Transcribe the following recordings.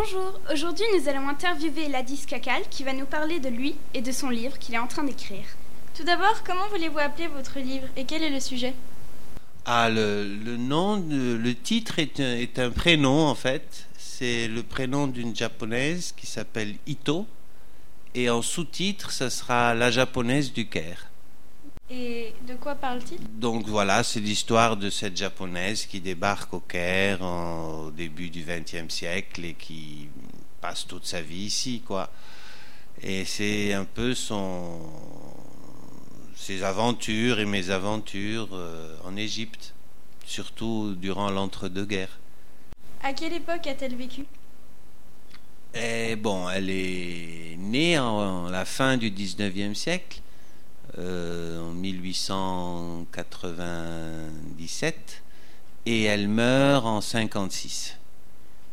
Bonjour, aujourd'hui nous allons interviewer Ladis Kakal qui va nous parler de lui et de son livre qu'il est en train d'écrire. Tout d'abord, comment voulez-vous appeler votre livre et quel est le sujet? Ah, le, nom, le titre est un, est un prénom en fait. C'est le prénom d'une japonaise qui s'appelle Ito. Et en sous-titre, ça sera La japonaise du Caire. Et de quoi parle-t-il? Donc voilà, c'est l'histoire de cette japonaise qui débarque au Caire en- au début du XXe siècle et qui passe toute sa vie ici, quoi. Et c'est un peu son ses aventures et mes aventures euh, en Égypte, surtout durant l'entre-deux-guerres. À quelle époque a-t-elle vécu? Et bon, elle est née en, la fin du 19e siècle, en 1897, et elle meurt en 56,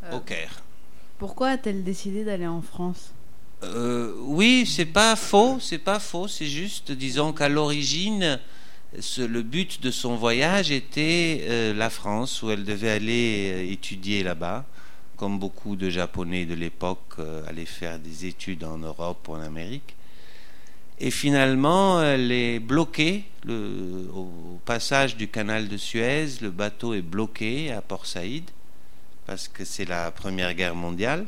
Euh, au Caire. Pourquoi a-t-elle décidé d'aller en France? Euh, oui, c'est pas faux, c'est pas faux, c'est juste, disons qu'à l'origine, le but de son voyage était euh, la France, où elle devait aller euh, étudier là-bas, comme beaucoup de Japonais de l'époque euh, allaient faire des études en Europe ou en Amérique. Et finalement, elle est bloquée le- au, passage du canal de Suez. Le bateau est bloqué à Port Saïd parce que c'est la Première Guerre mondiale.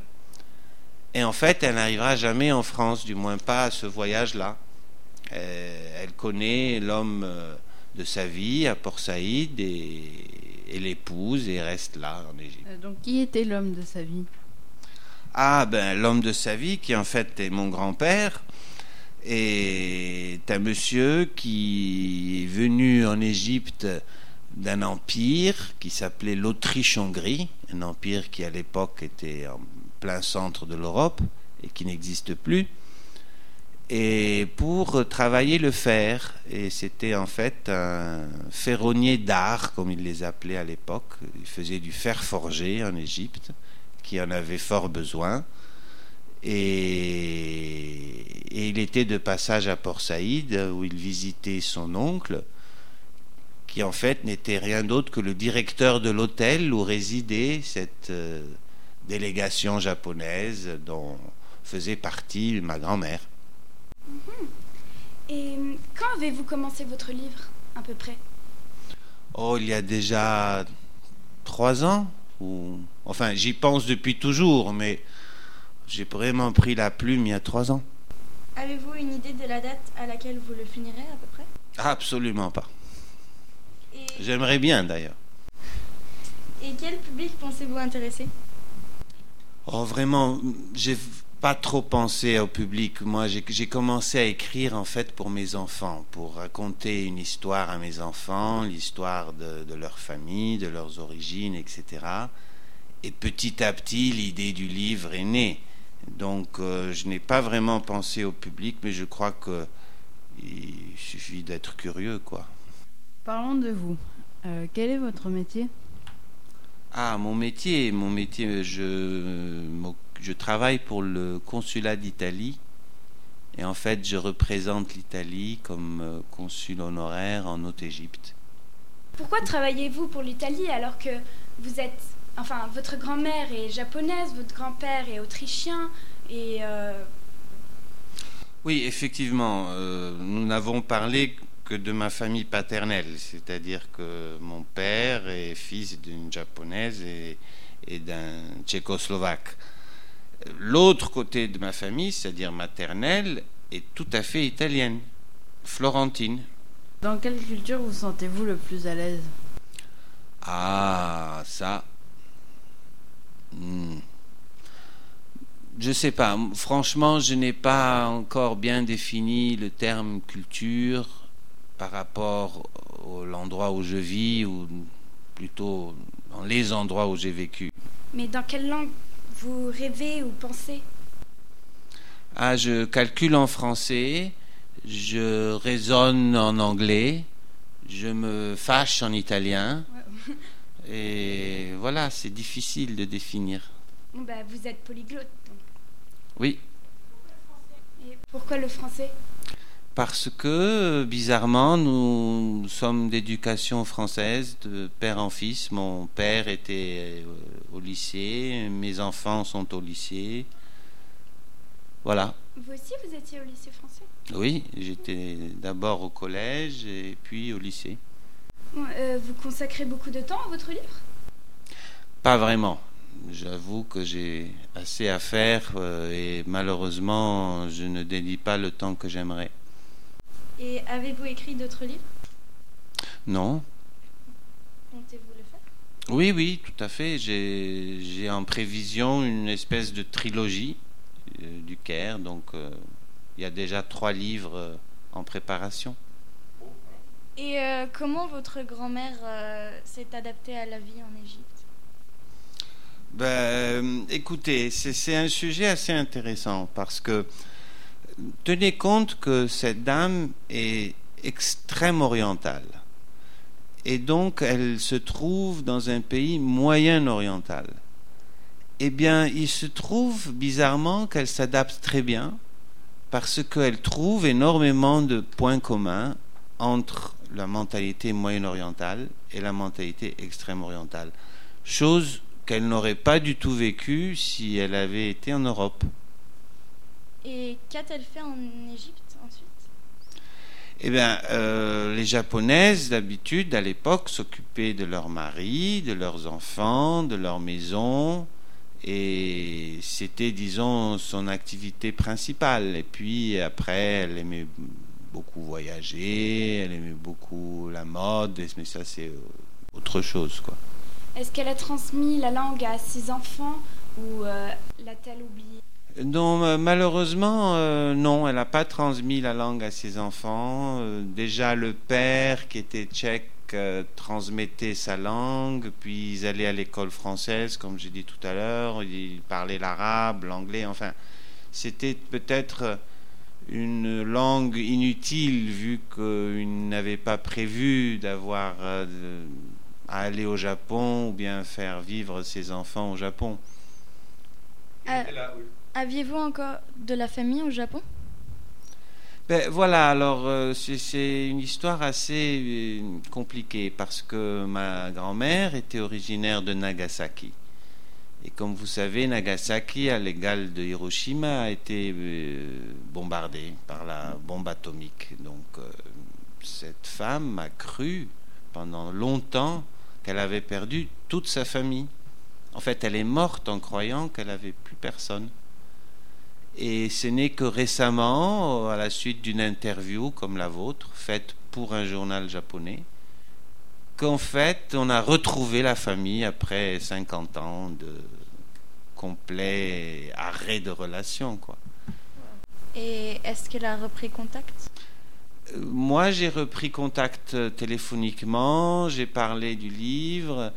Et en fait, elle n'arrivera jamais en France, du moins pas à ce voyage-là. Euh, elle connaît l'homme euh, de sa vie à Port Saïd et, et l'épouse et reste là en Égypte. Euh, Donc, qui était l'homme de sa vie? Ah ben l'homme de sa vie qui en fait est mon grand-père est un monsieur qui est venu en Égypte d'un empire qui s'appelait l'Autriche-Hongrie, un empire qui à l'époque était en plein centre de l'Europe et qui n'existe plus, et pour travailler le fer. Et c'était en fait un ferronnier d'art, comme ils les appelaient à l'époque. Il faisait du fer forgé en Égypte qui en avait fort besoin. Et, et il était de passage à Port Saïd, où il visitait son oncle, qui en fait n'était rien d'autre que le directeur de l'hôtel où résidait cette euh, délégation japonaise dont faisait partie ma grand-mère. Et quand avez-vous commencé votre livre, à peu près? Oh, il y a déjà trois ans ou... Enfin, j'y pense depuis toujours, mais j'ai vraiment pris la plume il y a trois ans. Avez-vous une idée de la date à laquelle vous le finirez, à peu près? Absolument pas. Et, J'aimerais bien d'ailleurs. et quel public pensez-vous intéresser? Oh, vraiment, j'ai pas trop pensé au public. Moi, j'ai j'ai commencé à écrire en fait pour mes enfants, pour raconter une histoire à mes enfants, l'histoire de, de leur famille, de leurs origines, etc. Et petit à petit, l'idée du livre est née. Donc, euh, je n'ai pas vraiment pensé au public, mais je crois que il suffit d'être curieux, quoi. Parlons de vous. Euh, quel est votre métier? Ah, mon métier, mon métier, je, je travaille pour le consulat d'Italie. Et en fait, je représente l'Italie comme euh, consul honoraire en Haute-Égypte. Pourquoi travaillez-vous pour l'Italie alors que vous êtes... Enfin, votre grand-mère est japonaise, votre grand-père est autrichien, et... euh, Oui, effectivement, euh, nous n'avons parlé que de ma famille paternelle, c'est-à-dire que mon père est fils d'une japonaise et, et d'un tchécoslovaque. L'autre côté de ma famille, c'est-à-dire maternelle, est tout à fait italienne, florentine. Dans quelle culture vous sentez-vous le plus à l'aise? Ah, ça. Hmm. Je sais pas. Franchement, je n'ai pas encore bien défini le terme culture par rapport à l'endroit où je vis ou plutôt dans les endroits où j'ai vécu. Mais dans quelle langue vous rêvez ou pensez? Ah, je calcule en français, je raisonne en anglais, je me fâche en italien. Et voilà, c'est difficile de définir. Bah, vous êtes polyglotte. donc. Oui, Et pourquoi le français? Parce que bizarrement, nous sommes d'éducation française, de père en fils. Mon père était euh, au lycée, mes enfants sont au lycée. Voilà. Vous aussi, vous étiez au lycée français? Oui, j'étais d'abord au collège et puis au lycée. Euh, Vous consacrez beaucoup de temps à votre livre? Pas vraiment. J'avoue que j'ai assez à faire euh, et malheureusement, je ne dédie pas le temps que j'aimerais. Et avez-vous écrit d'autres livres? Non. Comptez-vous le faire? Oui, oui, tout à fait. J'ai en prévision une espèce de trilogie euh, du Caire, donc il y a déjà trois livres en préparation. Et euh, comment votre grand-mère euh, s'est adaptée à la vie en Égypte? Ben, écoutez, c'est c'est un sujet assez intéressant parce que tenez compte que cette dame est extrême orientale. Et donc, elle se trouve dans un pays moyen-oriental. Eh bien, il se trouve bizarrement qu'elle s'adapte très bien parce qu'elle trouve énormément de points communs entre la mentalité moyen-orientale et la mentalité extrême-orientale. Chose qu'elle n'aurait pas du tout vécue si elle avait été en Europe. Et qu'a-t-elle fait en Égypte ensuite? Eh bien, euh, les japonaises, d'habitude, à l'époque, s'occupaient de leurs maris, de leurs enfants, de leur maison, et c'était, disons, son activité principale. Et puis, après, elle aimait beaucoup voyager, elle aimait beaucoup la mode, mais ça, c'est euh, autre chose, quoi. Est-ce qu'elle a transmis la langue à ses enfants ou euh, l'a-t-elle oubliée? Non, euh, malheureusement, euh, non, elle n'a pas transmis la langue à ses enfants. Euh, déjà, le père, qui était tchèque, euh, transmettait sa langue, puis ils allaient à l'école française, comme j'ai dit tout à l'heure, ils parlaient l'arabe, l'anglais, enfin, c'était peut-être une langue inutile, vu qu'ils n'avaient pas prévu d'avoir euh, à aller au Japon ou bien faire vivre ses enfants au Japon. Ah, Aviez-vous encore de la famille au Japon? Ben, voilà, alors euh, c'est- c'est une histoire assez euh, compliquée parce que ma grand-mère était originaire de Nagasaki. Et comme vous savez, Nagasaki, à l'égal de Hiroshima, a été euh, bombardée par la bombe atomique. Donc euh, cette femme a cru pendant longtemps qu'elle avait perdu toute sa famille. En fait, elle est morte en croyant qu'elle n'avait plus personne. Et ce n'est que récemment, à la suite d'une interview comme la vôtre, faite pour un journal japonais, qu'en fait, on a retrouvé la famille après 50 ans de complet arrêt de relation. Quoi. Et est-ce qu'elle a repris contact? Euh, Moi, j'ai repris contact euh, téléphoniquement, j'ai parlé du livre.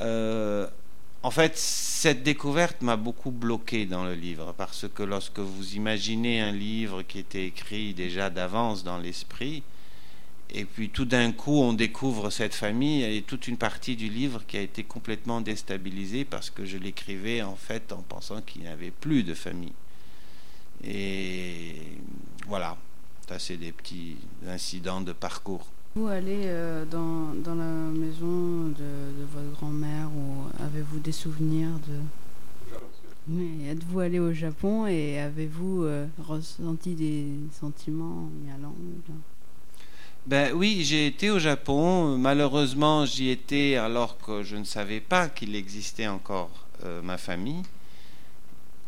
Euh, en fait, cette découverte m'a beaucoup bloqué dans le livre, parce que lorsque vous imaginez un livre qui était écrit déjà d'avance dans l'esprit, et puis tout d'un coup on découvre cette famille, et toute une partie du livre qui a été complètement déstabilisée parce que je l'écrivais en fait en pensant qu'il n'y avait plus de famille. Et voilà, ça c'est des petits incidents de parcours. Vous allez euh, dans, dans la maison de, votre grand-mère ou avez-vous des souvenirs de... Oui, êtes-vous allé au Japon et avez-vous euh, ressenti des sentiments en y allant Ben oui, j'ai été au Japon. Malheureusement, j'y étais alors que je ne savais pas qu'il existait encore euh, ma famille.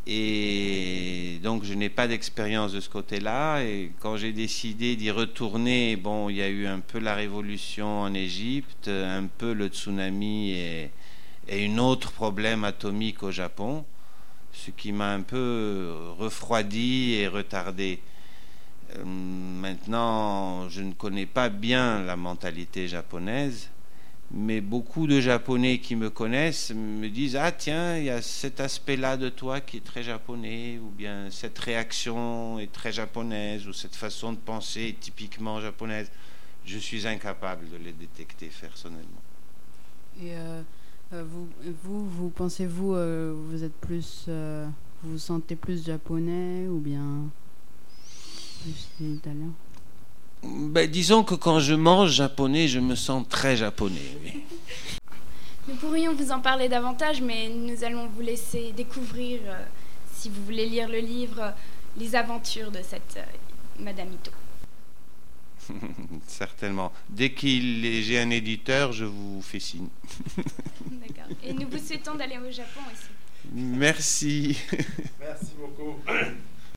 Et donc, je n'ai pas d'expérience de ce côté-là. Et quand j'ai décidé d'y retourner, bon, il y a eu un peu la révolution en Égypte, un peu le tsunami et, et une autre problème atomique au Japon, ce qui m'a un peu refroidi et retardé. Euh, Maintenant, je ne connais pas bien la mentalité japonaise, mais beaucoup de Japonais qui me connaissent me disent Ah, tiens, il y a cet aspect-là de toi qui est très japonais, ou bien cette réaction est très japonaise, ou cette façon de penser est typiquement japonaise. Je suis incapable de les détecter personnellement. Et euh, euh, vous, vous, vous pensez-vous, vous êtes plus. vous vous sentez plus japonais, ou bien ben, disons que quand je mange japonais, je me sens très japonais. Nous pourrions vous en parler davantage, mais nous allons vous laisser découvrir, euh, si vous voulez lire le livre, les aventures de cette euh, Madame Ito. Certainement. Dès qu'il j'ai un éditeur, je vous fais signe. D'accord. Et nous vous souhaitons d'aller au Japon aussi. Merci. Merci beaucoup.